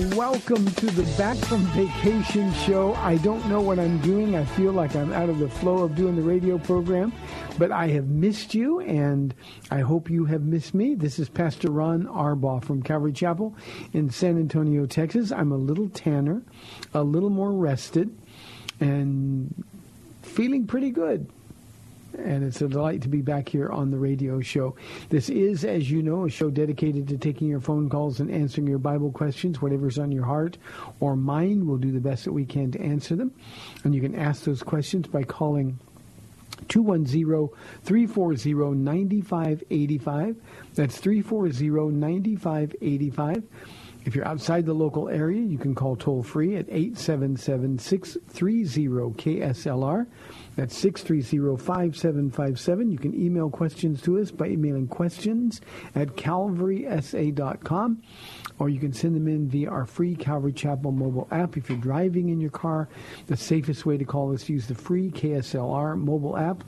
Welcome to the Back from Vacation show. I don't know what I'm doing. I feel like I'm out of the flow of doing the radio program, but I have missed you, and I hope you have missed me. This is Pastor Ron Arbaugh from Calvary Chapel in San Antonio, Texas. I'm a little tanner, a little more rested, and feeling pretty good and it's a delight to be back here on the radio show. This is, as you know, a show dedicated to taking your phone calls and answering your Bible questions, whatever's on your heart or mind. We'll do the best that we can to answer them. And you can ask those questions by calling 210-340-9585. That's 340-9585. If you're outside the local area, you can call toll free at 877-630-KSLR. That's 630-5757. You can email questions to us by emailing questions at calvarysa.com or you can send them in via our free Calvary Chapel mobile app. If you're driving in your car, the safest way to call us use the free KSLR mobile app.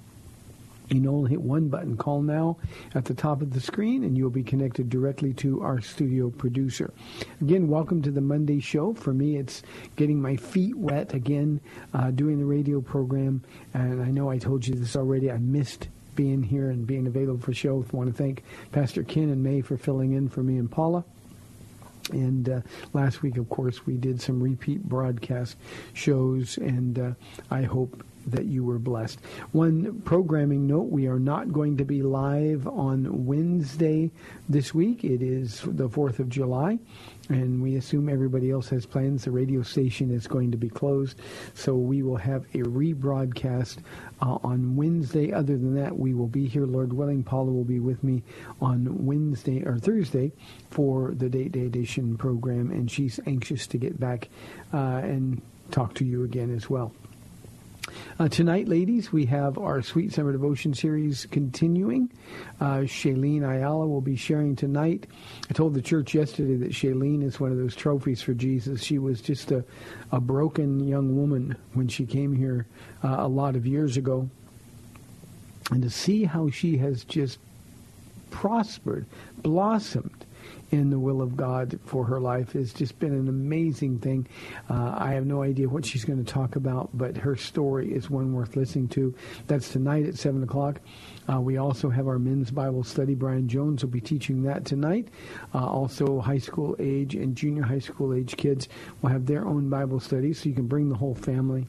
You only hit one button, call now, at the top of the screen, and you'll be connected directly to our studio producer. Again, welcome to the Monday show. For me, it's getting my feet wet again, uh, doing the radio program. And I know I told you this already. I missed being here and being available for show. I want to thank Pastor Ken and May for filling in for me and Paula. And uh, last week, of course, we did some repeat broadcast shows, and uh, I hope that you were blessed. One programming note, we are not going to be live on Wednesday this week. It is the 4th of July, and we assume everybody else has plans. The radio station is going to be closed, so we will have a rebroadcast uh, on Wednesday. Other than that, we will be here, Lord willing. Paula will be with me on Wednesday or Thursday for the Date Day Edition program, and she's anxious to get back uh, and talk to you again as well. Uh, tonight, ladies, we have our Sweet Summer Devotion series continuing. Uh, Shailene Ayala will be sharing tonight. I told the church yesterday that Shailene is one of those trophies for Jesus. She was just a, a broken young woman when she came here uh, a lot of years ago. And to see how she has just prospered, blossomed, in the will of God for her life has just been an amazing thing. Uh, I have no idea what she's going to talk about, but her story is one worth listening to. That's tonight at 7 o'clock. Uh, we also have our men's Bible study. Brian Jones will be teaching that tonight. Uh, also, high school age and junior high school age kids will have their own Bible study, so you can bring the whole family.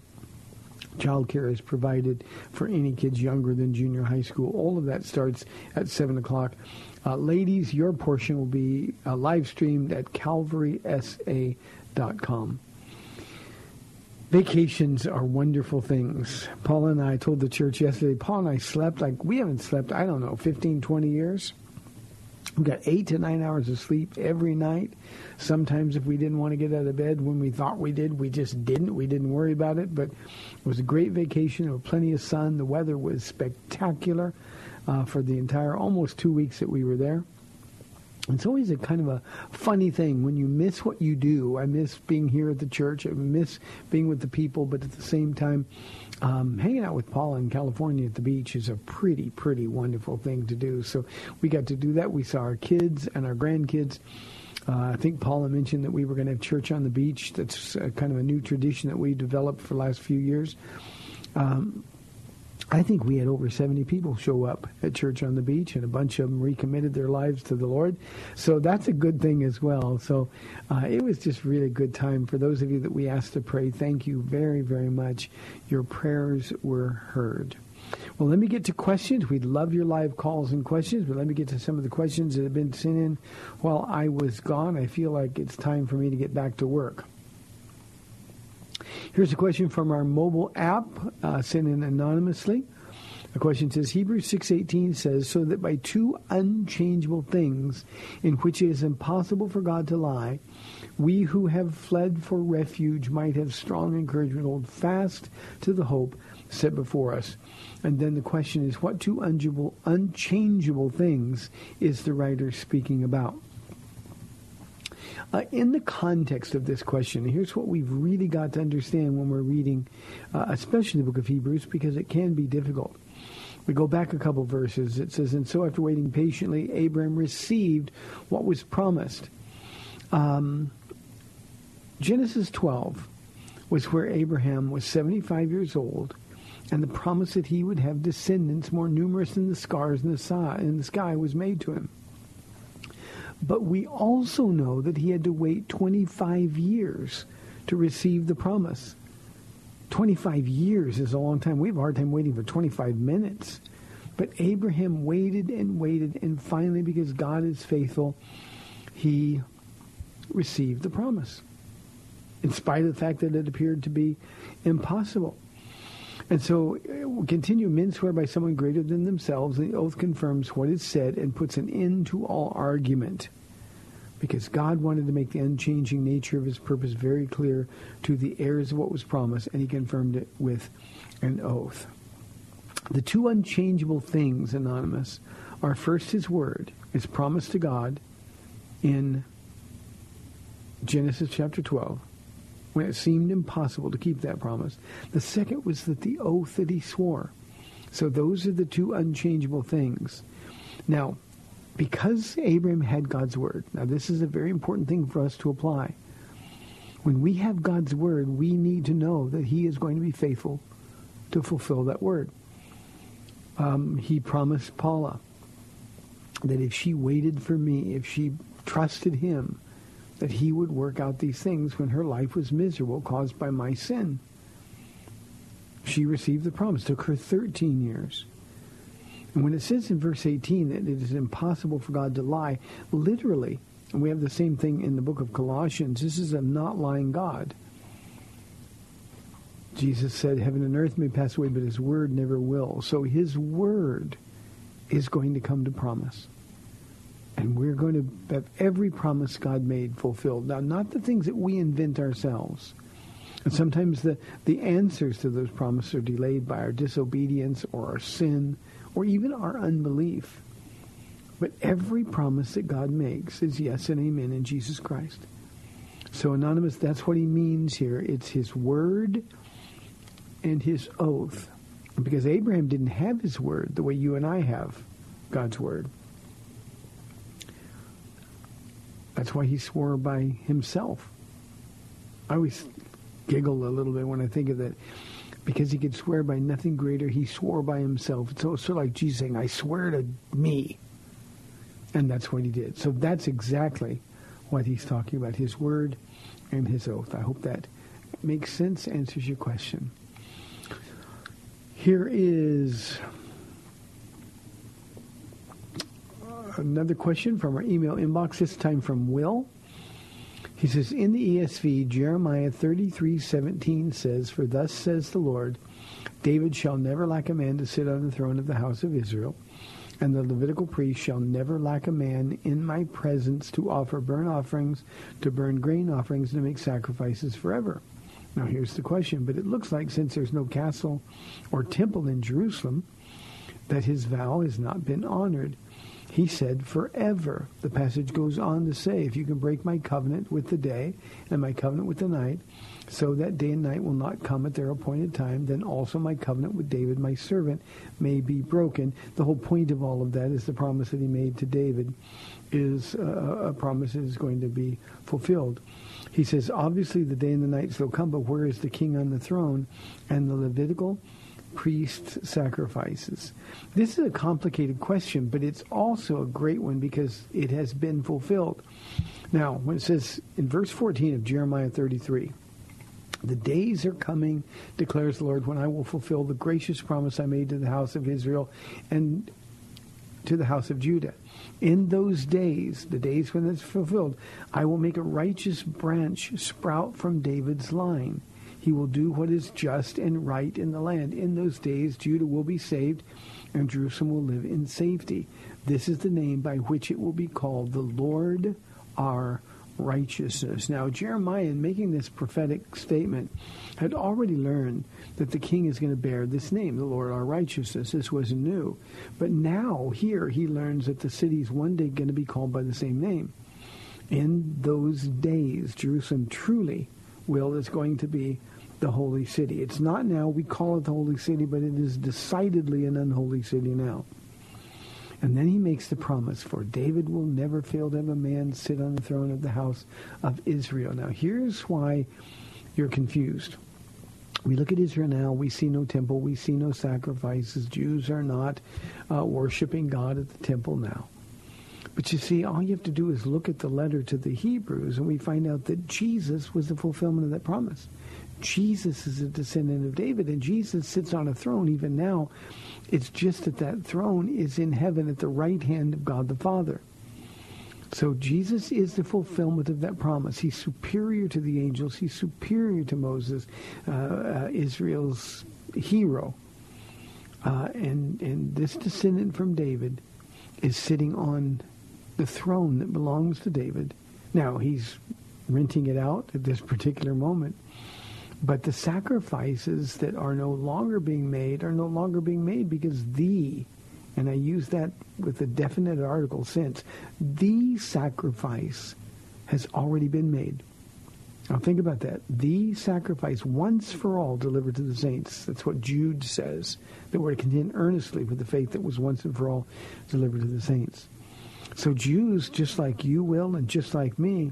Childcare is provided for any kids younger than junior high school. All of that starts at 7 o'clock. Uh, ladies, your portion will be uh, live streamed at calvarysa.com. Vacations are wonderful things. Paula and I told the church yesterday, Paula and I slept like we haven't slept, I don't know, 15, 20 years. We got eight to nine hours of sleep every night. Sometimes, if we didn't want to get out of bed when we thought we did, we just didn't. We didn't worry about it. But it was a great vacation. There was plenty of sun. The weather was spectacular uh, for the entire almost two weeks that we were there. It's always a kind of a funny thing when you miss what you do. I miss being here at the church. I miss being with the people, but at the same time, um, hanging out with Paula in California at the beach is a pretty, pretty wonderful thing to do. So we got to do that. We saw our kids and our grandkids. Uh, I think Paula mentioned that we were going to have church on the beach. That's kind of a new tradition that we developed for the last few years. Um, I think we had over 70 people show up at church on the beach, and a bunch of them recommitted their lives to the Lord. So that's a good thing as well. So uh, it was just really good time. For those of you that we asked to pray, thank you very, very much. Your prayers were heard. Well, let me get to questions. We'd love your live calls and questions, but let me get to some of the questions that have been sent in while I was gone. I feel like it's time for me to get back to work. Here's a question from our mobile app uh, sent in anonymously. The question says Hebrews 6:18 says so that by two unchangeable things in which it is impossible for God to lie we who have fled for refuge might have strong encouragement hold fast to the hope set before us. And then the question is what two unchangeable, unchangeable things is the writer speaking about? Uh, in the context of this question, here's what we've really got to understand when we're reading, uh, especially the book of Hebrews, because it can be difficult. We go back a couple verses. It says, And so after waiting patiently, Abraham received what was promised. Um, Genesis 12 was where Abraham was 75 years old, and the promise that he would have descendants more numerous than the stars in the sky was made to him. But we also know that he had to wait 25 years to receive the promise. 25 years is a long time. We have a hard time waiting for 25 minutes. But Abraham waited and waited, and finally, because God is faithful, he received the promise, in spite of the fact that it appeared to be impossible. And so uh, continue men swear by someone greater than themselves, and the oath confirms what is said and puts an end to all argument. Because God wanted to make the unchanging nature of his purpose very clear to the heirs of what was promised, and he confirmed it with an oath. The two unchangeable things, Anonymous, are first his word, his promise to God in Genesis chapter 12, when it seemed impossible to keep that promise. The second was that the oath that he swore. So those are the two unchangeable things. Now, because Abraham had God's word, now this is a very important thing for us to apply. When we have God's word, we need to know that he is going to be faithful to fulfill that word. Um, he promised Paula that if she waited for me, if she trusted him, that he would work out these things when her life was miserable caused by my sin. She received the promise. It took her 13 years. And when it says in verse 18 that it is impossible for God to lie, literally, and we have the same thing in the book of Colossians, this is a not lying God. Jesus said, heaven and earth may pass away, but his word never will. So his word is going to come to promise. And we're going to have every promise God made fulfilled. Now, not the things that we invent ourselves. And sometimes the, the answers to those promises are delayed by our disobedience or our sin or even our unbelief. But every promise that God makes is yes and amen in Jesus Christ. So, Anonymous, that's what he means here. It's his word and his oath. Because Abraham didn't have his word the way you and I have God's word. That's why he swore by himself. I always giggle a little bit when I think of that. Because he could swear by nothing greater, he swore by himself. It's sort of like Jesus saying, I swear to me. And that's what he did. So that's exactly what he's talking about, his word and his oath. I hope that makes sense, answers your question. Here is another question from our email inbox, this time from Will. He says, in the ESV, Jeremiah 33:17 says, For thus says the Lord, David shall never lack a man to sit on the throne of the house of Israel, and the Levitical priest shall never lack a man in my presence to offer burnt offerings, to burn grain offerings, and to make sacrifices forever. Now here's the question, but it looks like since there's no castle or temple in Jerusalem, that his vow has not been honored. He said, forever. The passage goes on to say, if you can break my covenant with the day and my covenant with the night, so that day and night will not come at their appointed time, then also my covenant with David, my servant, may be broken. The whole point of all of that is the promise that he made to David is uh, a promise that is going to be fulfilled. He says, obviously the day and the night still come, but where is the king on the throne? And the Levitical priest sacrifices. This is a complicated question, but it's also a great one because it has been fulfilled. Now, when it says in verse 14 of Jeremiah 33, the days are coming, declares the Lord, when I will fulfill the gracious promise I made to the house of Israel and to the house of Judah. In those days, the days when it's fulfilled, I will make a righteous branch sprout from David's line. He will do what is just and right in the land. In those days, Judah will be saved, and Jerusalem will live in safety. This is the name by which it will be called the Lord our righteousness. Now, Jeremiah, in making this prophetic statement, had already learned that the king is going to bear this name, the Lord our righteousness. This wasn't new. But now, here, he learns that the city is one day going to be called by the same name. In those days, Jerusalem truly will is going to be the holy city. It's not now, we call it the holy city, but it is decidedly an unholy city now. And then he makes the promise, for David will never fail to have a man sit on the throne of the house of Israel. Now, here's why you're confused. We look at Israel now, we see no temple, we see no sacrifices. Jews are not uh, worshiping God at the temple now. But you see, all you have to do is look at the letter to the Hebrews, and we find out that Jesus was the fulfillment of that promise. Jesus is a descendant of David, and Jesus sits on a throne even now it's just that that throne is in heaven at the right hand of God the Father. So Jesus is the fulfillment of that promise. He's superior to the angels. He's superior to Moses, uh, uh, Israel's hero. Uh, and, and this descendant from David is sitting on the throne that belongs to David. Now, he's renting it out at this particular moment. But the sacrifices that are no longer being made are no longer being made because the, and I use that with a definite article sense, the sacrifice has already been made. Now think about that. The sacrifice once for all delivered to the saints. That's what Jude says. That we're to contend earnestly with the faith that was once and for all delivered to the saints. So Jews, just like you will and just like me,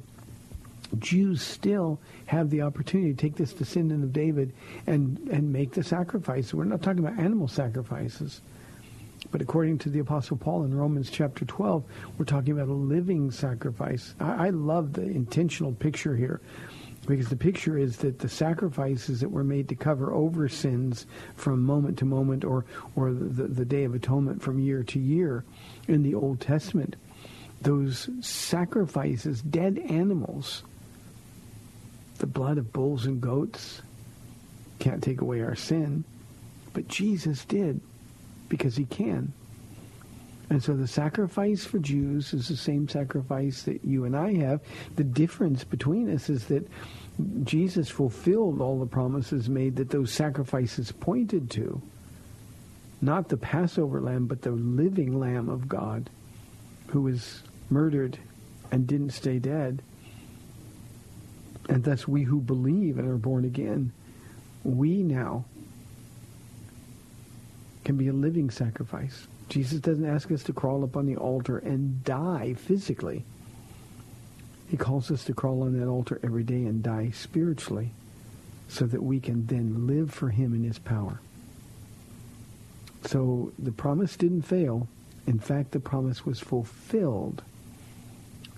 Jews still have the opportunity to take this descendant of David and, and make the sacrifice. We're not talking about animal sacrifices. But according to the Apostle Paul in Romans chapter 12, we're talking about a living sacrifice. I, I love the intentional picture here because the picture is that the sacrifices that were made to cover over sins from moment to moment or, or the, the Day of Atonement from year to year in the Old Testament, those sacrifices, dead animals, the blood of bulls and goats can't take away our sin, but Jesus did because he can. And so the sacrifice for Jews is the same sacrifice that you and I have. The difference between us is that Jesus fulfilled all the promises made that those sacrifices pointed to. Not the Passover lamb, but the living lamb of God who was murdered and didn't stay dead and thus we who believe and are born again, we now can be a living sacrifice. Jesus doesn't ask us to crawl up on the altar and die physically. He calls us to crawl on that altar every day and die spiritually so that we can then live for him in his power. So the promise didn't fail. In fact, the promise was fulfilled.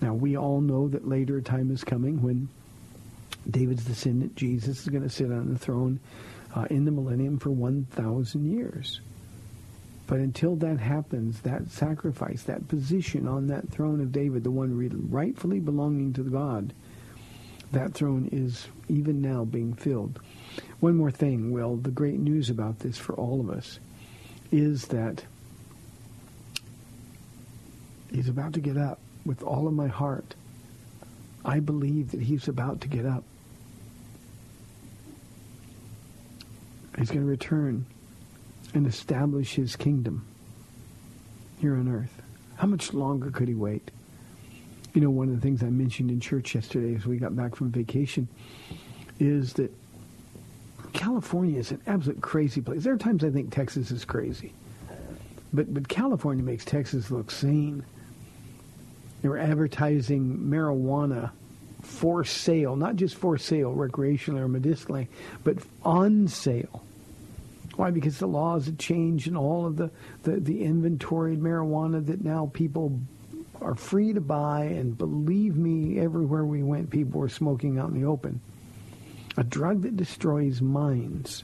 Now, we all know that later a time is coming when David's descendant, Jesus, is going to sit on the throne uh, in the millennium for 1,000 years. But until that happens, that sacrifice, that position on that throne of David, the one rightfully belonging to God, that throne is even now being filled. One more thing, Will, the great news about this for all of us is that he's about to get up with all of my heart. I believe that he's about to get up. He's going to return and establish his kingdom here on earth. How much longer could he wait? You know, one of the things I mentioned in church yesterday as we got back from vacation is that California is an absolute crazy place. There are times I think Texas is crazy. But, but California makes Texas look sane. They were advertising marijuana for sale, not just for sale, recreationally or medicinally, but on sale. Why? Because the laws have changed and all of the, the, the marijuana that now people are free to buy. And believe me, everywhere we went, people were smoking out in the open. A drug that destroys minds.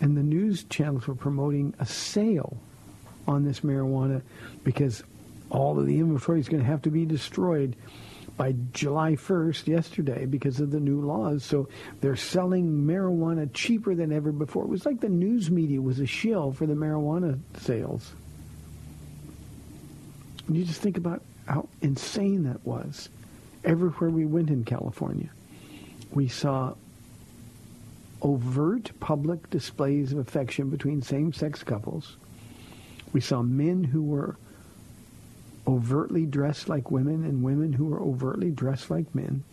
And the news channels were promoting a sale on this marijuana because all of the inventory is going to have to be destroyed by July 1st, yesterday, because of the new laws. So they're selling marijuana cheaper than ever before. It was like the news media was a shill for the marijuana sales. And you just think about how insane that was. Everywhere we went in California, we saw overt public displays of affection between same-sex couples. We saw men who were overtly dressed like women and women who were overtly dressed like men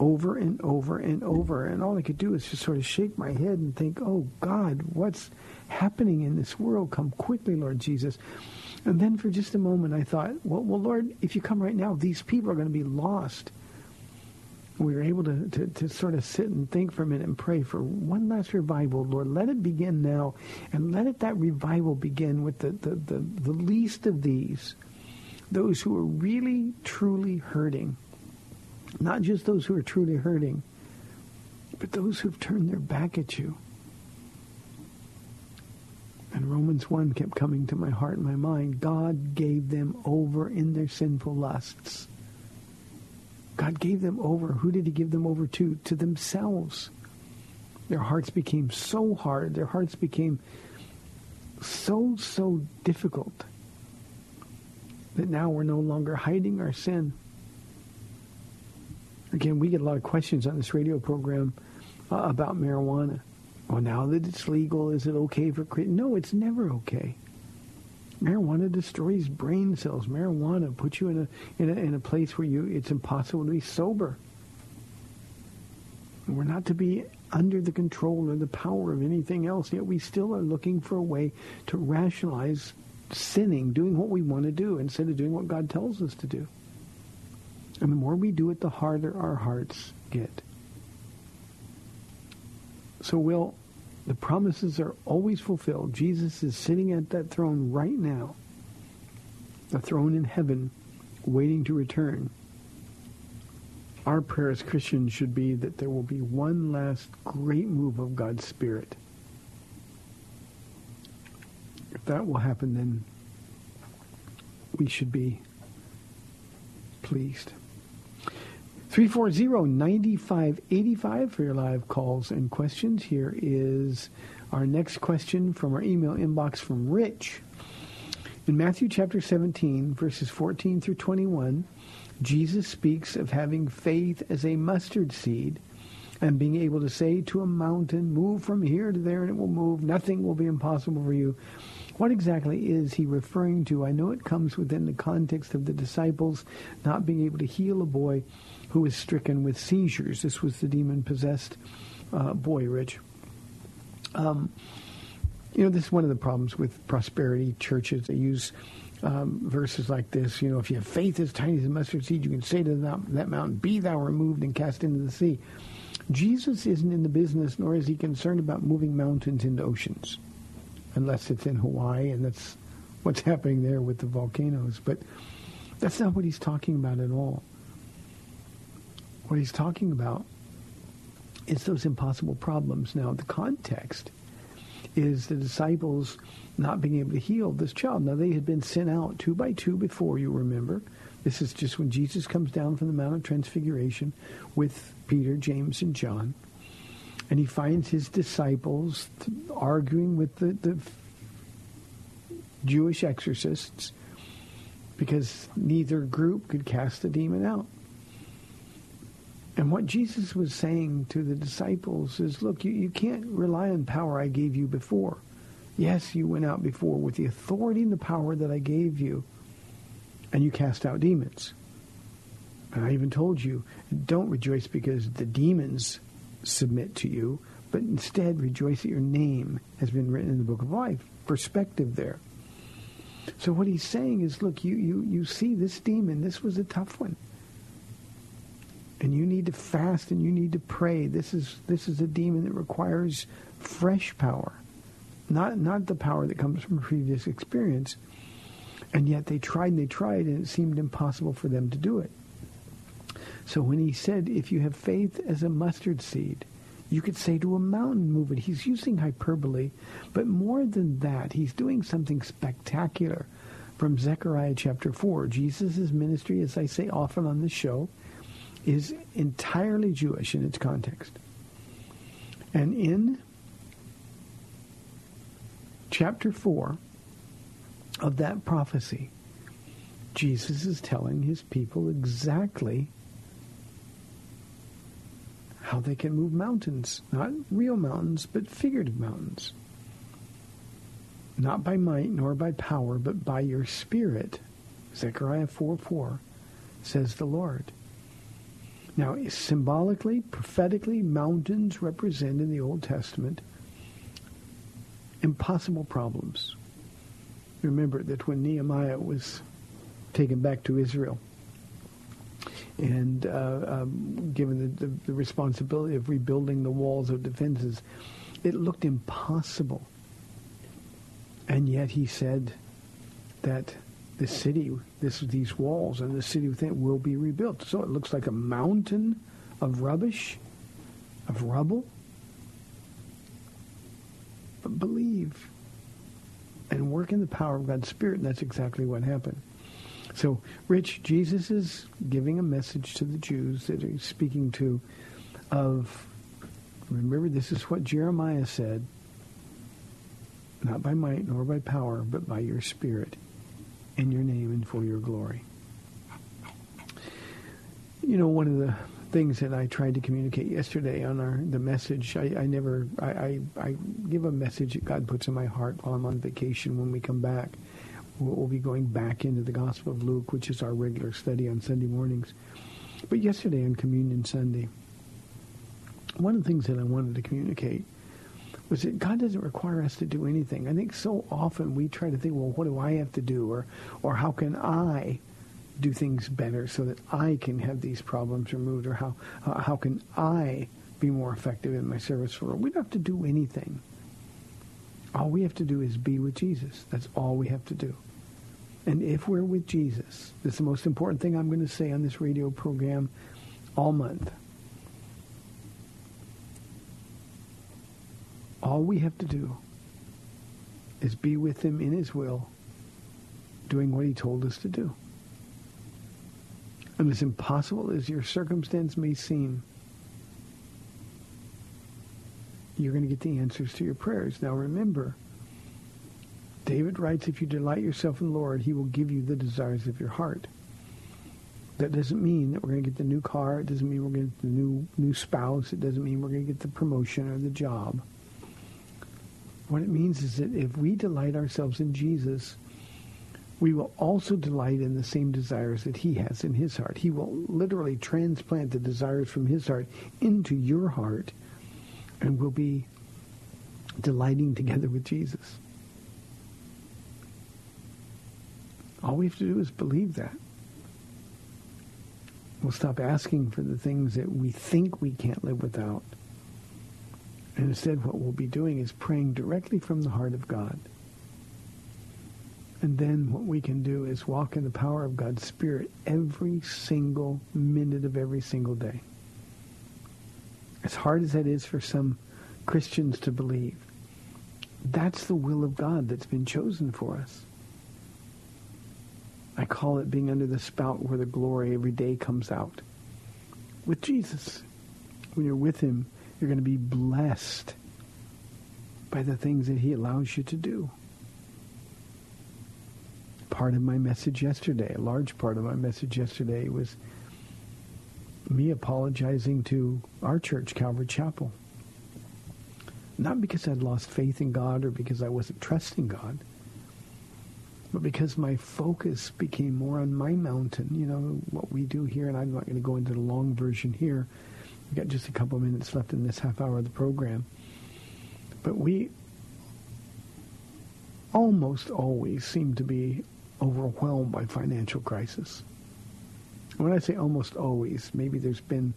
over and over and over. And all I could do is just sort of shake my head and think, oh God, what's happening in this world? Come quickly, Lord Jesus. And then for just a moment I thought, well, well Lord, if you come right now, these people are going to be lost. We were able to, to, to sort of sit and think for a minute and pray for one last revival, Lord. Let it begin now. And let it that revival begin with the, the, the, the least of these, those who are really, truly hurting. Not just those who are truly hurting, but those who've turned their back at you. And Romans 1 kept coming to my heart and my mind. God gave them over in their sinful lusts. God gave them over. Who did he give them over to? To themselves. Their hearts became so hard. Their hearts became so, so difficult that now we're no longer hiding our sin. Again, we get a lot of questions on this radio program uh, about marijuana. Well, now that it's legal, is it okay for? No, it's never okay. Marijuana destroys brain cells. Marijuana puts you in a, in a, in a place where you, it's impossible to be sober. We're not to be under the control or the power of anything else, yet we still are looking for a way to rationalize sinning, doing what we want to do instead of doing what God tells us to do. And the more we do it, the harder our hearts get. So, Will, the promises are always fulfilled. Jesus is sitting at that throne right now, a throne in heaven, waiting to return. Our prayer as Christians should be that there will be one last great move of God's Spirit. If that will happen, then we should be pleased. 340-9585 for your live calls and questions. Here is our next question from our email inbox from Rich. In Matthew chapter 17, verses 14 through 21, Jesus speaks of having faith as a mustard seed and being able to say to a mountain, move from here to there and it will move. Nothing will be impossible for you. What exactly is he referring to? I know it comes within the context of the disciples not being able to heal a boy who was stricken with seizures. This was the demon-possessed uh, boy, Rich. Um, you know, this is one of the problems with prosperity churches. They use um, verses like this. You know, if you have faith as tiny as a mustard seed, you can say to that mountain, "Be thou removed and cast into the sea." Jesus isn't in the business, nor is he concerned about moving mountains into oceans, unless it's in Hawaii, and that's what's happening there with the volcanoes. But that's not what he's talking about at all. What he's talking about is those impossible problems. Now, the context is the disciples not being able to heal this child. Now, they had been sent out two by two before, you remember. This is just when Jesus comes down from the Mount of Transfiguration with Peter, James, and John. And he finds his disciples arguing with the, the Jewish exorcists because neither group could cast the demon out. And what Jesus was saying to the disciples is, look, you, you can't rely on power I gave you before. Yes, you went out before with the authority and the power that I gave you, and you cast out demons. And I even told you, don't rejoice because the demons submit to you, but instead rejoice that your name has been written in the book of life. Perspective there. So what he's saying is, look, you, you, you see this demon, this was a tough one. And you need to fast and you need to pray. This is this is a demon that requires fresh power. Not not the power that comes from previous experience. And yet they tried and they tried and it seemed impossible for them to do it. So when he said, if you have faith as a mustard seed, you could say to a mountain, move it. He's using hyperbole, but more than that, he's doing something spectacular from Zechariah chapter 4. Jesus' ministry, as I say often on this show, is entirely Jewish in its context. And in chapter 4 of that prophecy, Jesus is telling his people exactly how they can move mountains. Not real mountains, but figurative mountains. Not by might nor by power, but by your spirit. Zechariah 4 4 says the Lord. Now, symbolically, prophetically, mountains represent in the Old Testament impossible problems. Remember that when Nehemiah was taken back to Israel, and uh, um, given the, the, the, responsibility of rebuilding the walls of defenses, it looked impossible. And yet he said that the city, this, these walls and the city within will be rebuilt. So it looks like a mountain of rubbish, of rubble. But believe and work in the power of God's Spirit, and that's exactly what happened. So, Rich, Jesus is giving a message to the Jews that he's speaking to of, remember, this is what Jeremiah said, not by might nor by power, but by your Spirit, in your name and for your glory. You know, one of the things that I tried to communicate yesterday on our the message. I, I never I, I, I give a message that God puts in my heart while I'm on vacation when we come back. We'll be going back into the Gospel of Luke, which is our regular study on Sunday mornings. But yesterday on Communion Sunday, one of the things that I wanted to communicate was that God doesn't require us to do anything. I think so often we try to think, well, what do I have to do? Or, or how can I do things better so that I can have these problems removed? Or how, uh, how can I be more effective in my service for? We don't have to do anything. All we have to do is be with Jesus. That's all we have to do. And if we're with Jesus, this is the most important thing I'm going to say on this radio program all month. All we have to do is be with him in his will, doing what he told us to do. And as impossible as your circumstance may seem, you're going to get the answers to your prayers. Now remember, David writes, if you delight yourself in the Lord, he will give you the desires of your heart. That doesn't mean that we're going to get the new car. It doesn't mean we're going to get the new, new spouse. It doesn't mean we're going to get the promotion or the job. What it means is that if we delight ourselves in Jesus, we will also delight in the same desires that he has in his heart. He will literally transplant the desires from his heart into your heart and we'll be delighting together with Jesus. All we have to do is believe that. We'll stop asking for the things that we think we can't live without. And instead, what we'll be doing is praying directly from the heart of God. And then what we can do is walk in the power of God's Spirit every single minute of every single day. As hard as that is for some Christians to believe, that's the will of God that's been chosen for us. I call it being under the spout where the glory every day comes out. With Jesus, when you're with him, you're going to be blessed by the things that he allows you to do. Part of my message yesterday, a large part of my message yesterday was me apologizing to our church, Calvary Chapel, Not because I'd lost faith in God or because I wasn't trusting God, but because my focus became more on my mountain. You know, what we do here, and I'm not going to go into the long version here. We've got just a couple minutes left in this half hour of the program. But we almost always seem to be overwhelmed by financial crisis. When I say almost always, maybe there's been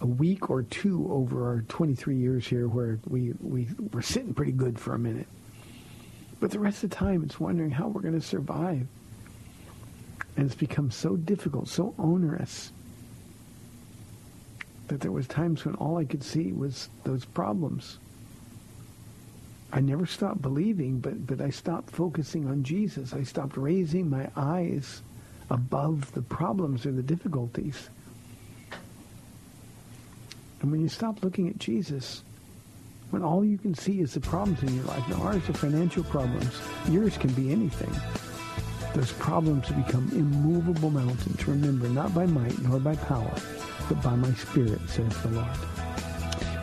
a week or two over our 23 years here where we, we were sitting pretty good for a minute. But the rest of the time, it's wondering how we're going to survive. And it's become so difficult, so onerous, that there was times when all I could see was those problems. I never stopped believing, but, but I stopped focusing on Jesus. I stopped raising my eyes above the problems or the difficulties. And when you stop looking at Jesus, when all you can see is the problems in your life, now ours are financial problems, yours can be anything. Those problems become immovable mountains. Remember, not by might nor by power, but by my spirit, says the Lord.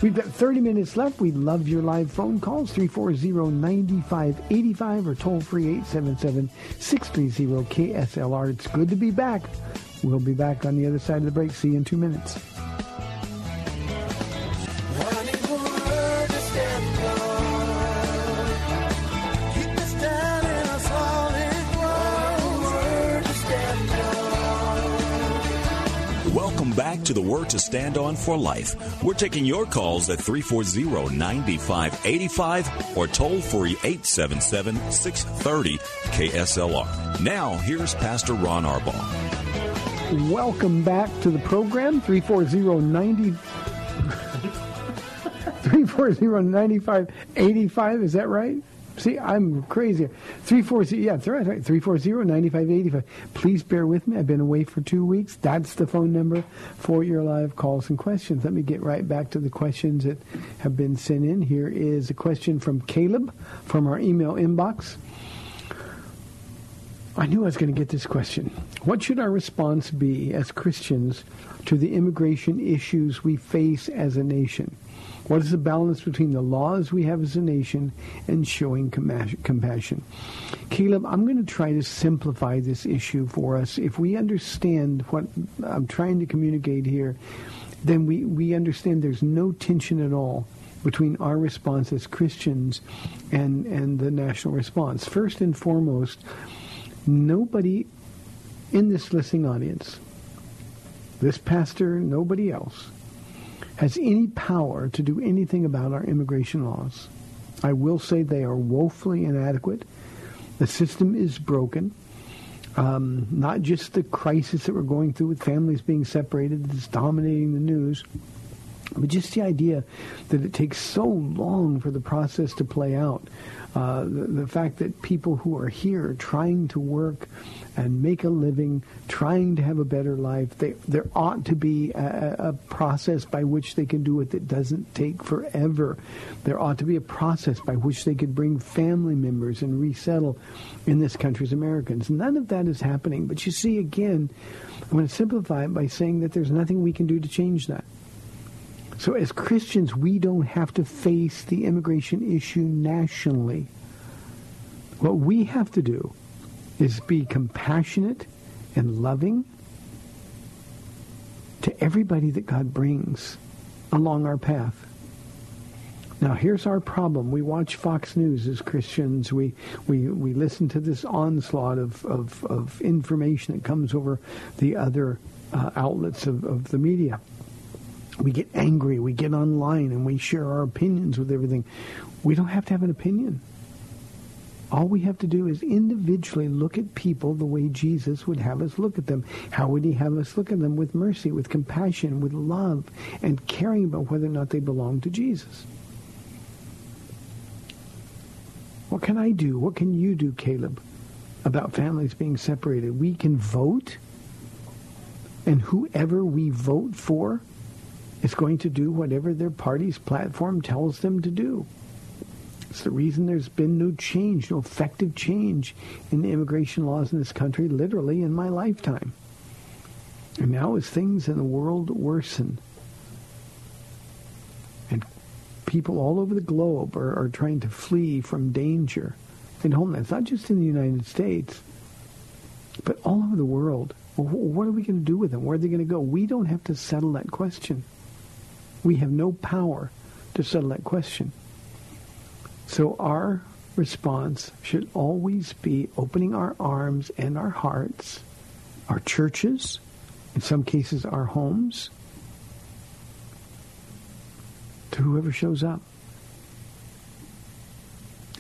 We've got 30 minutes left. We love your live phone calls, 340-9585 or toll-free 877-630-KSLR. It's good to be back. We'll be back on the other side of the break. See you in two minutes. To the Word to Stand On for Life. We're taking your calls at 340-9585 or toll free 877-630 KSLR. Now, here's Pastor Ron Arbaugh. Welcome back to the program, 340-90... 340-9585, is that right? See, I'm crazy. 340, yeah, that's right, right. 340-9585. Please bear with me. I've been away for two weeks. That's the phone number for your live calls and questions. Let me get right back to the questions that have been sent in. Here is a question from Caleb from our email inbox. I knew I was going to get this question. What should our response be as Christians to the immigration issues we face as a nation? What is the balance between the laws we have as a nation and showing compassion? Caleb, I'm going to try to simplify this issue for us. If we understand what I'm trying to communicate here, then we, we understand there's no tension at all between our response as Christians and, and the national response. First and foremost, nobody in this listening audience, this pastor, nobody else, has any power to do anything about our immigration laws. I will say they are woefully inadequate. The system is broken. Um, not just the crisis that we're going through with families being separated that's dominating the news, but just the idea that it takes so long for the process to play out. Uh, the, the, fact that people who are here trying to work and make a living, trying to have a better life, they, there ought to be a, a process by which they can do it that doesn't take forever. There ought to be a process by which they could bring family members and resettle in this country as Americans. None of that is happening. But you see, again, I'm going to simplify it by saying that there's nothing we can do to change that. So as Christians, we don't have to face the immigration issue nationally. What we have to do is be compassionate and loving to everybody that God brings along our path. Now, here's our problem. We watch Fox News as Christians. We, we, we listen to this onslaught of, of, of information that comes over the other uh, outlets of, of the media we get angry, we get online, and we share our opinions with everything. We don't have to have an opinion. All we have to do is individually look at people the way Jesus would have us look at them. How would he have us look at them? With mercy, with compassion, with love, and caring about whether or not they belong to Jesus. What can I do? What can you do, Caleb, about families being separated? We can vote, and whoever we vote for is going to do whatever their party's platform tells them to do. It's the reason there's been no change, no effective change in the immigration laws in this country, literally in my lifetime. And now as things in the world worsen, and People all over the globe are, are trying to flee from danger in homelands, not just in the United States, but all over the world. What are we going to do with them? Where are they going to go? We don't have to settle that question. We have no power to settle that question. So our response should always be opening our arms and our hearts, our churches, in some cases our homes, to whoever shows up.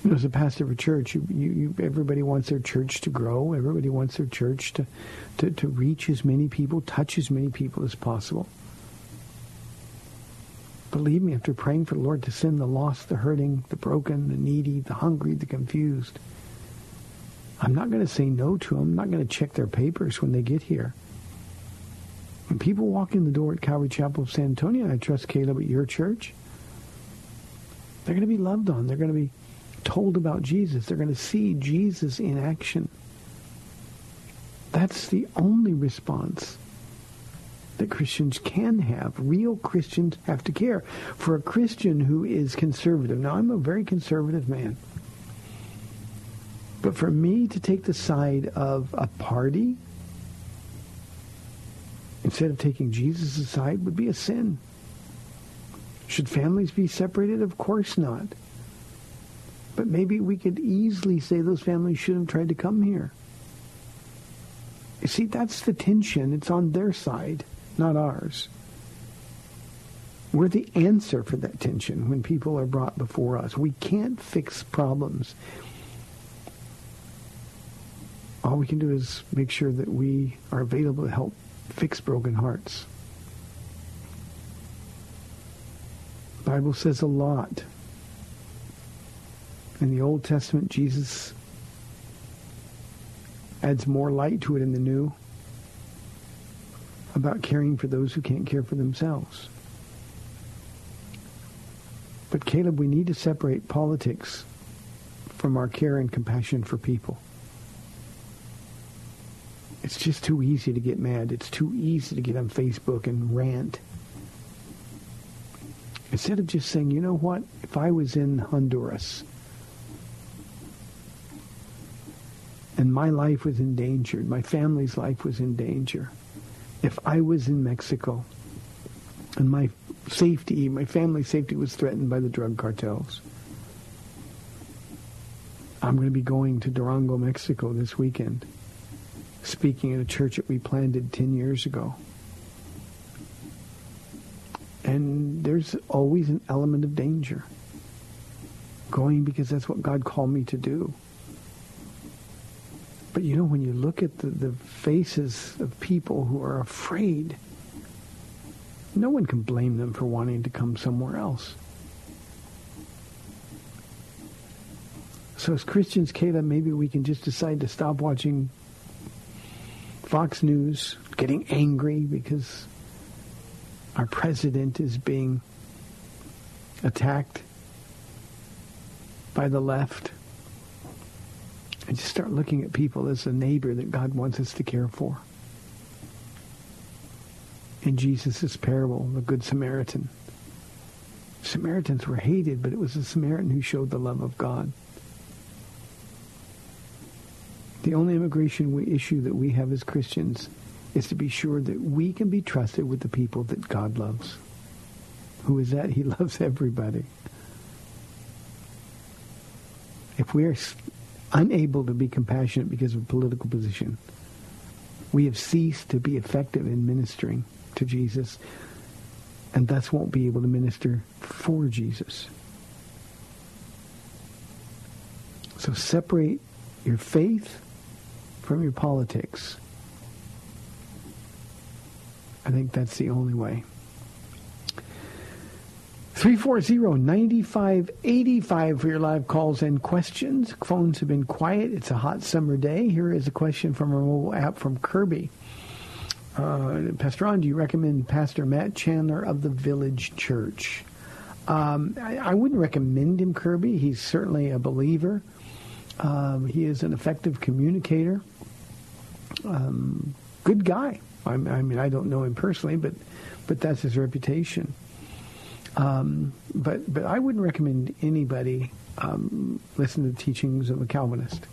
You know, as a pastor of a church, you, you, you, everybody wants their church to grow. Everybody wants their church to, to, to reach as many people, touch as many people as possible. Believe me, after praying for the Lord to send the lost, the hurting, the broken, the needy, the hungry, the confused, I'm not going to say no to them. I'm not going to check their papers when they get here. When people walk in the door at Calvary Chapel of San Antonio, I trust Caleb at your church, they're going to be loved on. They're going to be told about Jesus. They're going to see Jesus in action. That's the only response that Christians can have. Real Christians have to care. For a Christian who is conservative, now I'm a very conservative man, but for me to take the side of a party instead of taking Jesus' side would be a sin. Should families be separated? Of course not. But maybe we could easily say those families shouldn't have tried to come here. You see, that's the tension. It's on their side not ours. We're the answer for that tension when people are brought before us. We can't fix problems. All we can do is make sure that we are available to help fix broken hearts. The Bible says a lot. In the Old Testament, Jesus adds more light to it in the New about caring for those who can't care for themselves. But Caleb, we need to separate politics from our care and compassion for people. It's just too easy to get mad. It's too easy to get on Facebook and rant. Instead of just saying, you know what, if I was in Honduras and my life was endangered, my family's life was in danger, if I was in Mexico and my safety, my family's safety was threatened by the drug cartels, I'm going to be going to Durango, Mexico this weekend, speaking at a church that we planted 10 years ago. And there's always an element of danger. Going because that's what God called me to do. But you know, when you look at the, the faces of people who are afraid, no one can blame them for wanting to come somewhere else. So as Christians, Kayla, maybe we can just decide to stop watching Fox News, getting angry because our president is being attacked by the left and just start looking at people as a neighbor that God wants us to care for. In Jesus' parable, the Good Samaritan. Samaritans were hated, but it was the Samaritan who showed the love of God. The only immigration issue that we have as Christians is to be sure that we can be trusted with the people that God loves. Who is that? He loves everybody. If we are unable to be compassionate because of political position. We have ceased to be effective in ministering to Jesus and thus won't be able to minister for Jesus. So separate your faith from your politics. I think that's the only way. 340-9585 for your live calls and questions. Phones have been quiet. It's a hot summer day. Here is a question from our mobile app from Kirby. Uh, Pastor Ron, do you recommend Pastor Matt Chandler of the Village Church? Um, I, I, wouldn't recommend him, Kirby. He's certainly a believer. Um, he is an effective communicator. Um, good guy. I, I mean, I don't know him personally, but but that's his reputation. Um, but but I wouldn't recommend anybody um, listen to the teachings of a Calvinist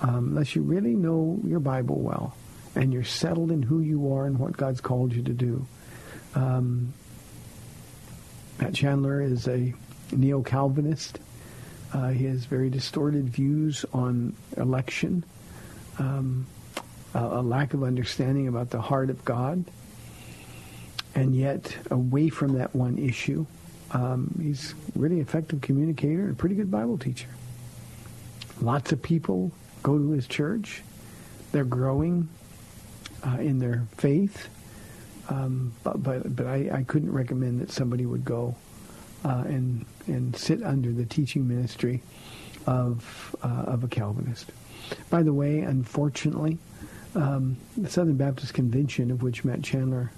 um, unless you really know your Bible well and you're settled in who you are and what God's called you to do. Um, Matt Chandler is a neo-Calvinist. Uh, he has very distorted views on election, um, a, a lack of understanding about the heart of God, and yet away from that one issue, um, he's really effective communicator and pretty good Bible teacher. Lots of people go to his church. They're growing uh, in their faith. Um, but but, but I, I couldn't recommend that somebody would go uh, and and sit under the teaching ministry of uh, of a Calvinist. By the way, unfortunately, um, the Southern Baptist Convention, of which Matt Chandler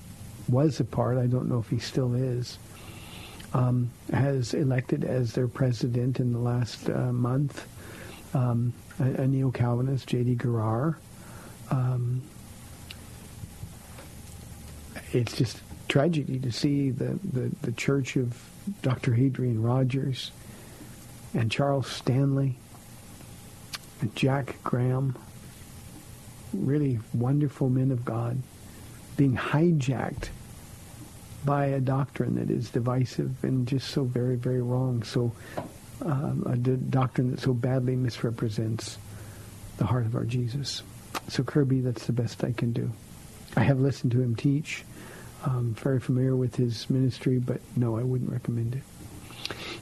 was a part, I don't know if he still is, um, has elected as their president in the last uh, month um, a, a neo-Calvinist, J.D. Greear. Um, it's just tragedy to see the, the, the church of Dr. Adrian Rogers and Charles Stanley and Jack Graham, really wonderful men of God, being hijacked by a doctrine that is divisive and just so very, very wrong. So um, a d- doctrine that so badly misrepresents the heart of our Jesus. So Kirby, that's the best I can do. I have listened to him teach. I'm very familiar with his ministry, but no, I wouldn't recommend it.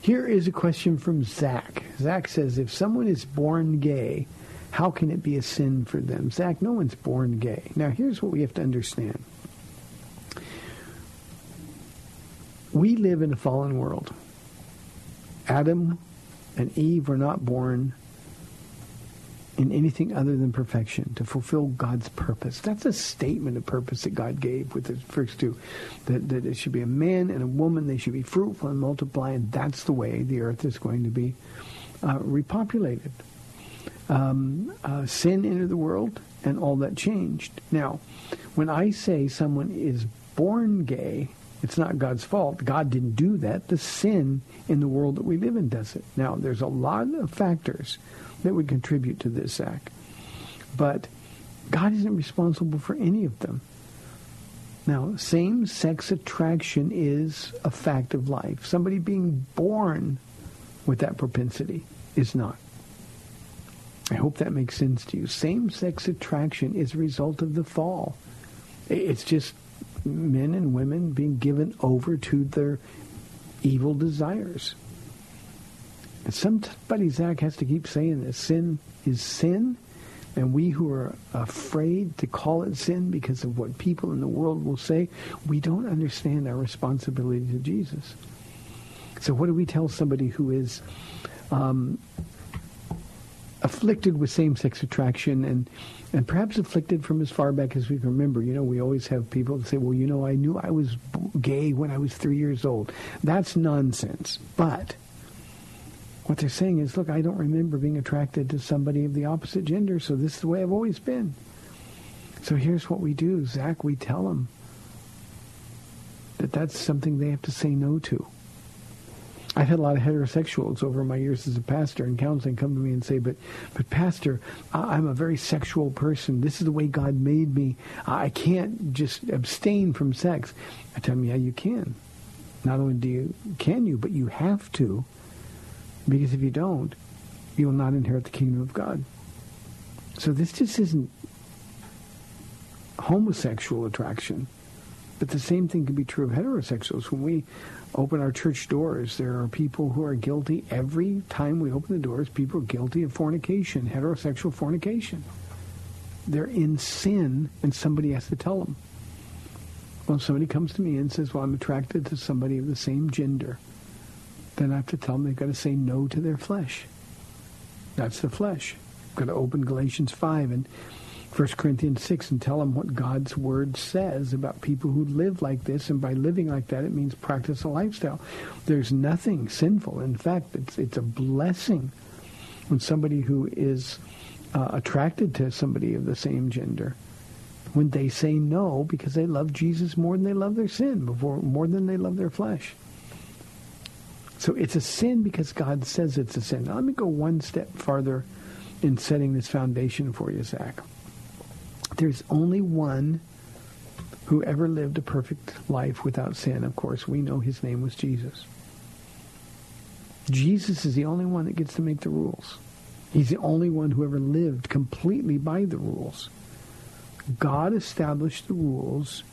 Here is a question from Zach. Zach says, if someone is born gay, how can it be a sin for them? Zach, no one's born gay. Now, here's what we have to understand. We live in a fallen world. Adam and Eve were not born in anything other than perfection to fulfill God's purpose. That's a statement of purpose that God gave with the first two. That, that it should be a man and a woman. They should be fruitful and multiply. And that's the way the earth is going to be uh, repopulated. Um, uh, sin entered the world and all that changed. Now, when I say someone is born gay, it's not God's fault. God didn't do that. The sin in the world that we live in does it. Now, there's a lot of factors that would contribute to this act. But God isn't responsible for any of them. Now, same-sex attraction is a fact of life. Somebody being born with that propensity is not. I hope that makes sense to you. Same-sex attraction is a result of the fall. It's just men and women being given over to their evil desires. And somebody, Zach, has to keep saying this. Sin is sin, and we who are afraid to call it sin because of what people in the world will say, we don't understand our responsibility to Jesus. So what do we tell somebody who is um, afflicted with same-sex attraction and and perhaps afflicted from as far back as we can remember. You know, we always have people that say, well, you know, I knew I was gay when I was three years old. That's nonsense. But what they're saying is, look, I don't remember being attracted to somebody of the opposite gender, so this is the way I've always been. So here's what we do, Zach. We tell them that that's something they have to say no to. I've had a lot of heterosexuals over my years as a pastor and counseling come to me and say, but, but pastor, I'm a very sexual person. This is the way God made me. I can't just abstain from sex. I tell them, yeah, you can. Not only do you, can you, but you have to. Because if you don't, you will not inherit the kingdom of God. So this just isn't homosexual attraction. But the same thing can be true of heterosexuals. When we open our church doors, there are people who are guilty. Every time we open the doors, people are guilty of fornication, heterosexual fornication. They're in sin, and somebody has to tell them. Well, somebody comes to me and says, well, I'm attracted to somebody of the same gender, then I have to tell them they've got to say no to their flesh. That's the flesh. I've got to open Galatians 5 and 1 Corinthians 6 and tell them what God's word says about people who live like this. And by living like that, it means practice a lifestyle. There's nothing sinful. In fact, it's, it's a blessing when somebody who is uh, attracted to somebody of the same gender, when they say no because they love Jesus more than they love their sin, before, more than they love their flesh. So it's a sin because God says it's a sin. Now let me go one step farther in setting this foundation for you, Zach. There's only one who ever lived a perfect life without sin. Of course, we know his name was Jesus. Jesus is the only one that gets to make the rules. He's the only one who ever lived completely by the rules. God established the rules.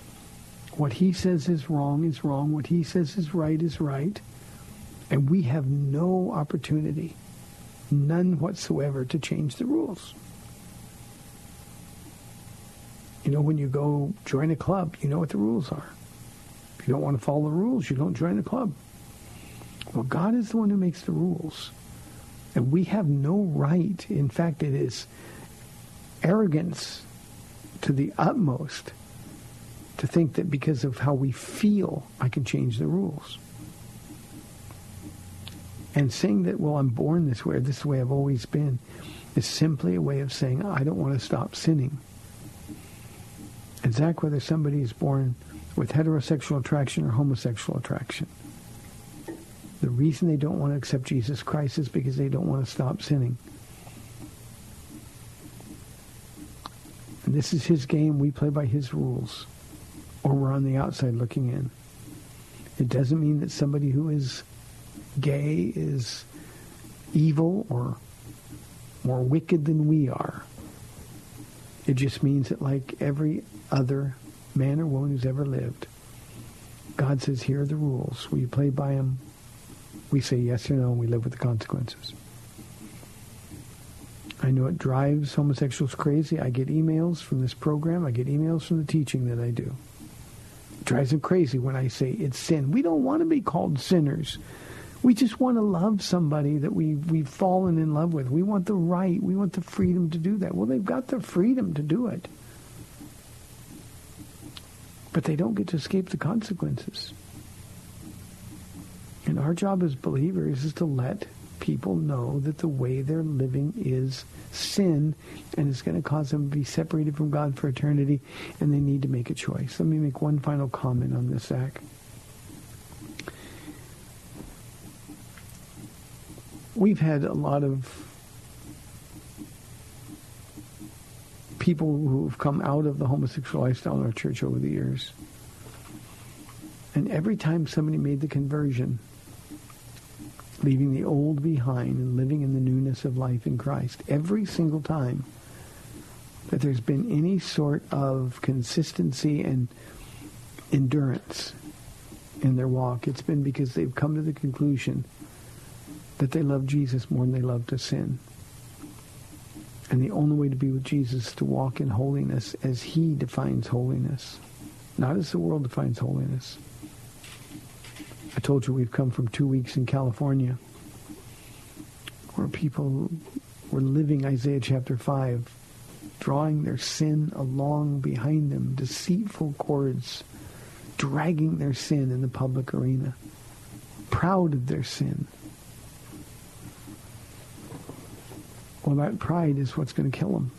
What he says is wrong is wrong. What he says is right is right. And we have no opportunity, none whatsoever, to change the rules. You know, when you go join a club, you know what the rules are. If you don't want to follow the rules, you don't join the club. Well, God is the one who makes the rules. And we have no right. In fact, it is arrogance to the utmost to think that because of how we feel, I can change the rules. And saying that, well, I'm born this way, or this way I've always been, is simply a way of saying, I don't want to stop sinning. Zach, whether somebody is born with heterosexual attraction or homosexual attraction, the reason they don't want to accept Jesus Christ is because they don't want to stop sinning. And this is his game. We play by his rules. Or we're on the outside looking in. It doesn't mean that somebody who is gay is evil or more wicked than we are. It just means that like every other man or woman who's ever lived, God says, here are the rules. You play by them? We say yes or no, and we live with the consequences. I know it drives homosexuals crazy. I get emails from this program. I get emails from the teaching that I do. It drives them crazy when I say it's sin. We don't want to be called sinners. We just want to love somebody that we, we've fallen in love with. We want the right. We want the freedom to do that. Well, they've got the freedom to do it. But they don't get to escape the consequences. And our job as believers is to let people know that the way they're living is sin and it's going to cause them to be separated from God for eternity and they need to make a choice. Let me make one final comment on this, Zach. We've had a lot of people who've come out of the homosexual lifestyle in our church over the years. And every time somebody made the conversion, leaving the old behind and living in the newness of life in Christ, every single time that there's been any sort of consistency and endurance in their walk, it's been because they've come to the conclusion that they love Jesus more than they love to sin. And the only way to be with Jesus is to walk in holiness as he defines holiness, not as the world defines holiness. I told you we've come from two weeks in California where people were living Isaiah chapter 5, drawing their sin along behind them, deceitful cords, dragging their sin in the public arena, proud of their sin. Well, that pride is what's going to kill them.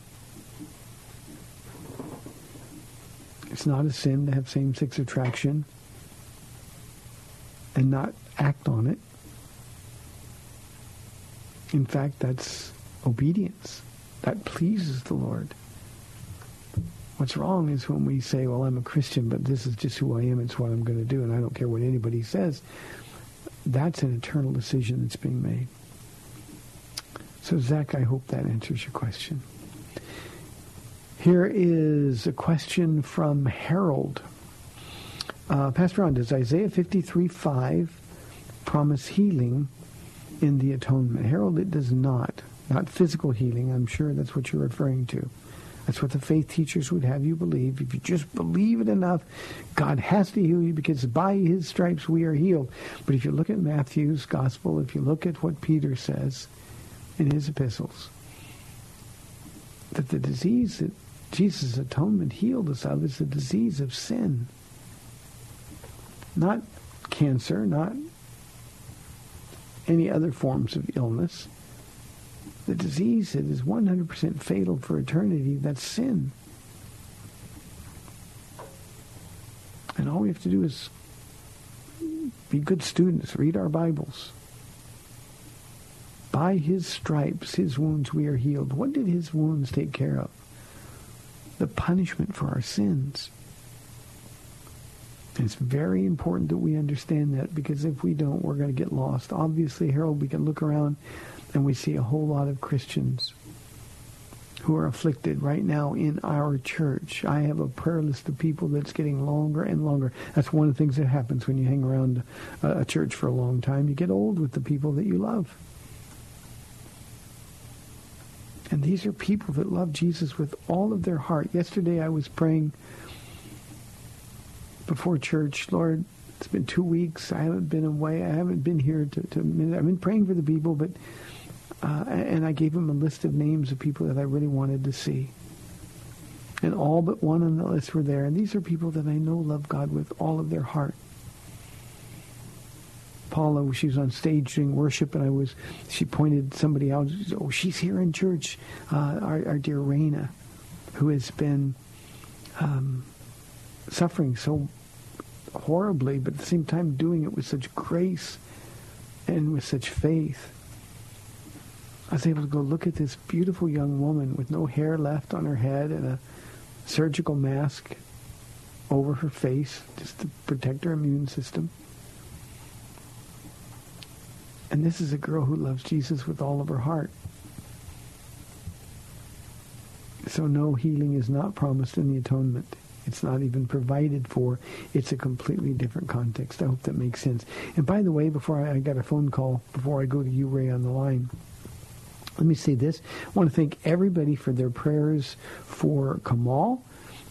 It's not a sin to have same-sex attraction and not act on it. In fact, that's obedience. That pleases the Lord. What's wrong is when we say, well, I'm a Christian, but this is just who I am. It's what I'm going to do, and I don't care what anybody says. That's an eternal decision that's being made. So, Zach, I hope that answers your question. Here is a question from Harold. Uh, Pastor Ron, does Isaiah 53, 5 promise healing in the atonement? Harold, it does not. Not physical healing. I'm sure that's what you're referring to. That's what the faith teachers would have you believe. If you just believe it enough, God has to heal you because by his stripes we are healed. But if you look at Matthew's gospel, if you look at what Peter says, in his epistles that the disease that Jesus' atonement healed us of is the disease of sin. Not cancer, not any other forms of illness. The disease that is 100% fatal for eternity, that's sin. And all we have to do is be good students, read our Bibles, By his stripes, his wounds, we are healed. What did his wounds take care of? The punishment for our sins. It's very important that we understand that because if we don't, we're going to get lost. Obviously, Harold, we can look around and we see a whole lot of Christians who are afflicted right now in our church. I have a prayer list of people that's getting longer and longer. That's one of the things that happens when you hang around a, church for a long time. You get old with the people that you love. And these are people that love Jesus with all of their heart. Yesterday I was praying before church, Lord, it's been two weeks. I haven't been away. I haven't been here to, to I've been praying for the people, but uh, and I gave him a list of names of people that I really wanted to see. And all but one on the list were there. And these are people that I know love God with all of their heart. Paula, she was on stage doing worship, and I was, she pointed somebody out. Oh, she's here in church. Uh, our, our, dear Raina, who has been um, suffering so horribly, but at the same time doing it with such grace and with such faith. I was able to go look at this beautiful young woman with no hair left on her head and a surgical mask over her face just to protect her immune system. And this is a girl who loves Jesus with all of her heart. So no healing is not promised in the atonement. It's not even provided for. It's a completely different context. I hope that makes sense. And by the way, before I, I got a phone call, before I go to you, Ray, on the line, let me say this. I want to thank everybody for their prayers for Kamal.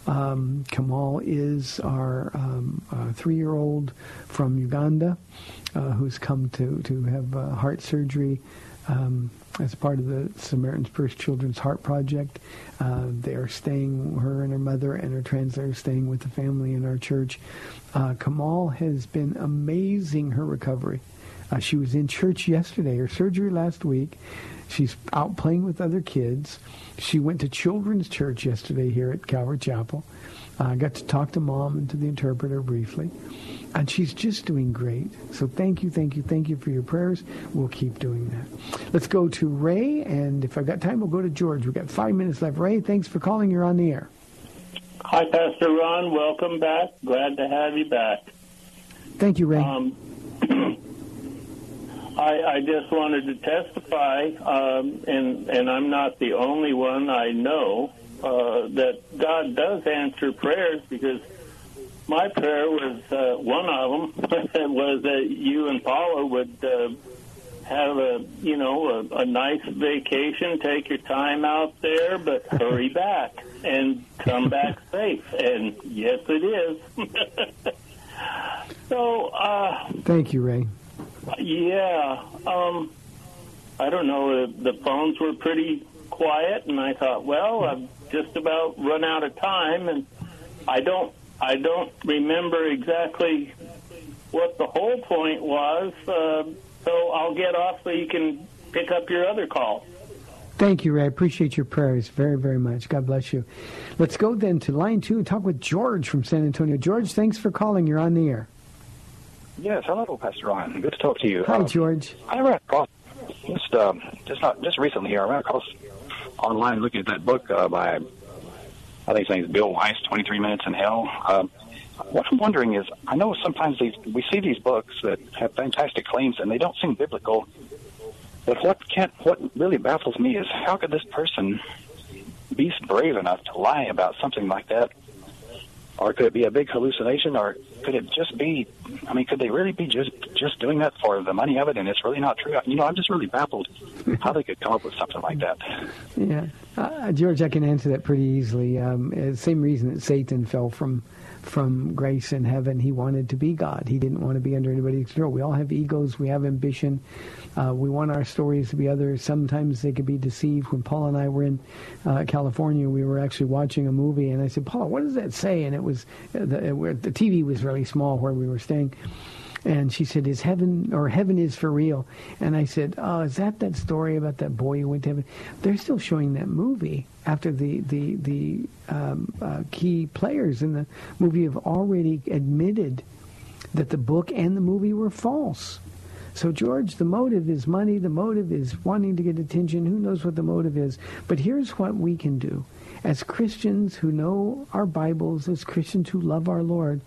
Um, Kamal is our um, uh, three-year-old from Uganda uh, who's come to, to have uh, heart surgery um, as part of the Samaritan's Purse Children's Heart Project. Uh, they are staying, her and her mother and her translator staying with the family in our church. Uh, Kamal has been amazing, her recovery. Uh, she was in church yesterday, her surgery last week. She's out playing with other kids. She went to children's church yesterday here at Calvary Chapel. I uh, got to talk to mom and to the interpreter briefly. And she's just doing great. So thank you, thank you, thank you for your prayers. We'll keep doing that. Let's go to Ray, and if I've got time, we'll go to George. We've got five minutes left. Ray, thanks for calling. You're on the air. Hi, Pastor Ron. Welcome back. Glad to have you back. Thank you, Ray. Um, I, I just wanted to testify, um, and and I'm not the only one I know uh, that God does answer prayers because my prayer was uh, one of them was that you and Paula would uh, have a you know a, a nice vacation, take your time out there, but hurry back and come back safe. And yes, it is. so, uh, thank you, Ray. Yeah. Um, I don't know. The, the phones were pretty quiet, and I thought, well, I've just about run out of time, and I don't, I don't remember exactly what the whole point was. Uh, so I'll get off so you can pick up your other call. Thank you, Ray. I appreciate your prayers very, very much. God bless you. Let's go then to line two and talk with George from San Antonio. George, thanks for calling. You're on the air. Yes, hello, Pastor Ron. Good to talk to you. Hi, uh, George. I ran across just um, just not just recently here. I ran across online looking at that book uh, by I think his name is Bill Wiese, Twenty Three Minutes in Hell. Um, what I'm wondering is, I know sometimes these we see these books that have fantastic claims and they don't seem biblical. But what can't what really baffles me is how could this person be brave enough to lie about something like that or could it be a big hallucination, or could it just be? I mean, could they really be just just doing that for the money of it, and it's really not true? You know, I'm just really baffled how they could come up with something like that. Yeah, uh, George, I can answer that pretty easily. Um, uh, same reason that Satan fell from from grace in heaven. He wanted to be God. He didn't want to be under anybody's control. We all have egos. We have ambition. Uh, we want our stories to be others. Sometimes they could be deceived. When Paul and I were in uh, California, we were actually watching a movie, and I said, "Paul, what does that say?" And it was uh, the, it, the TV was really small where we were staying. And she said, "Is heaven or heaven is for real?" And I said, "Oh, is that that story about that boy who went to heaven?" They're still showing that movie after the the the um, uh, key players in the movie have already admitted that the book and the movie were false. So, George, the motive is money. The motive is wanting to get attention. Who knows what the motive is? But here's what we can do. As Christians who know our Bibles, as Christians who love our Lord,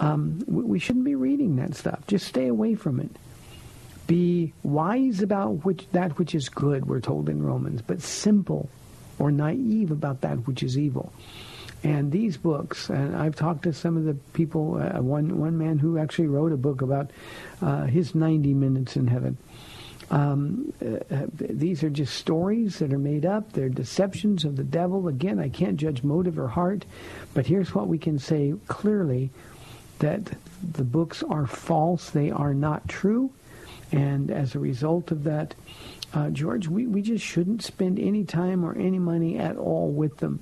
um, we shouldn't be reading that stuff. Just stay away from it. Be wise about which, that which is good, we're told in Romans, but simple or naive about that which is evil. And these books, and I've talked to some of the people, uh, one, one man who actually wrote a book about uh, his 90 minutes in heaven. Um, uh, uh, these are just stories that are made up. They're deceptions of the devil. Again, I can't judge motive or heart, but here's what we can say clearly that the books are false. They are not true. And as a result of that, uh, George, we, we just shouldn't spend any time or any money at all with them.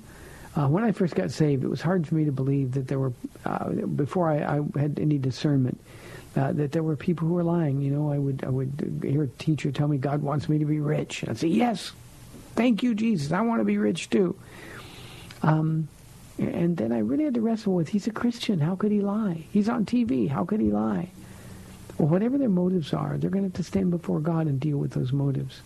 Uh, when I first got saved, it was hard for me to believe that there were, uh, before I, I, had any discernment, uh, that there were people who were lying. You know, I would I would hear a teacher tell me God wants me to be rich, and I'd say, "Yes, thank you, Jesus. I want to be rich too." Um, and then I really had to wrestle with, he's a Christian. How could he lie? He's on TV. How could he lie? Well, whatever their motives are, they're going to have to stand before God and deal with those motives.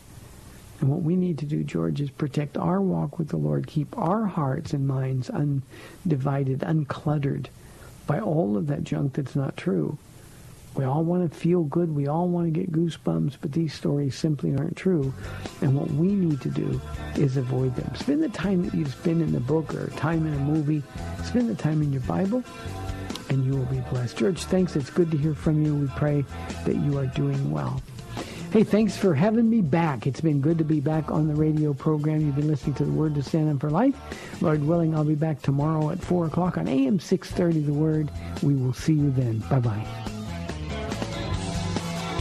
And what we need to do, George, is protect our walk with the Lord, keep our hearts and minds undivided, uncluttered by all of that junk that's not true. We all want to feel good. We all want to get goosebumps, but these stories simply aren't true. And what we need to do is avoid them. Spend the time that you spend in the book or time in a movie. Spend the time in your Bible, and you will be blessed. George, thanks. It's good to hear from you. We pray that you are doing well. Hey, thanks for having me back. It's been good to be back on the radio program. You've been listening to The Word to Stand on for Life. Lord willing, I'll be back tomorrow at 4 o'clock on AM 630 The Word. We will see you then. Bye-bye.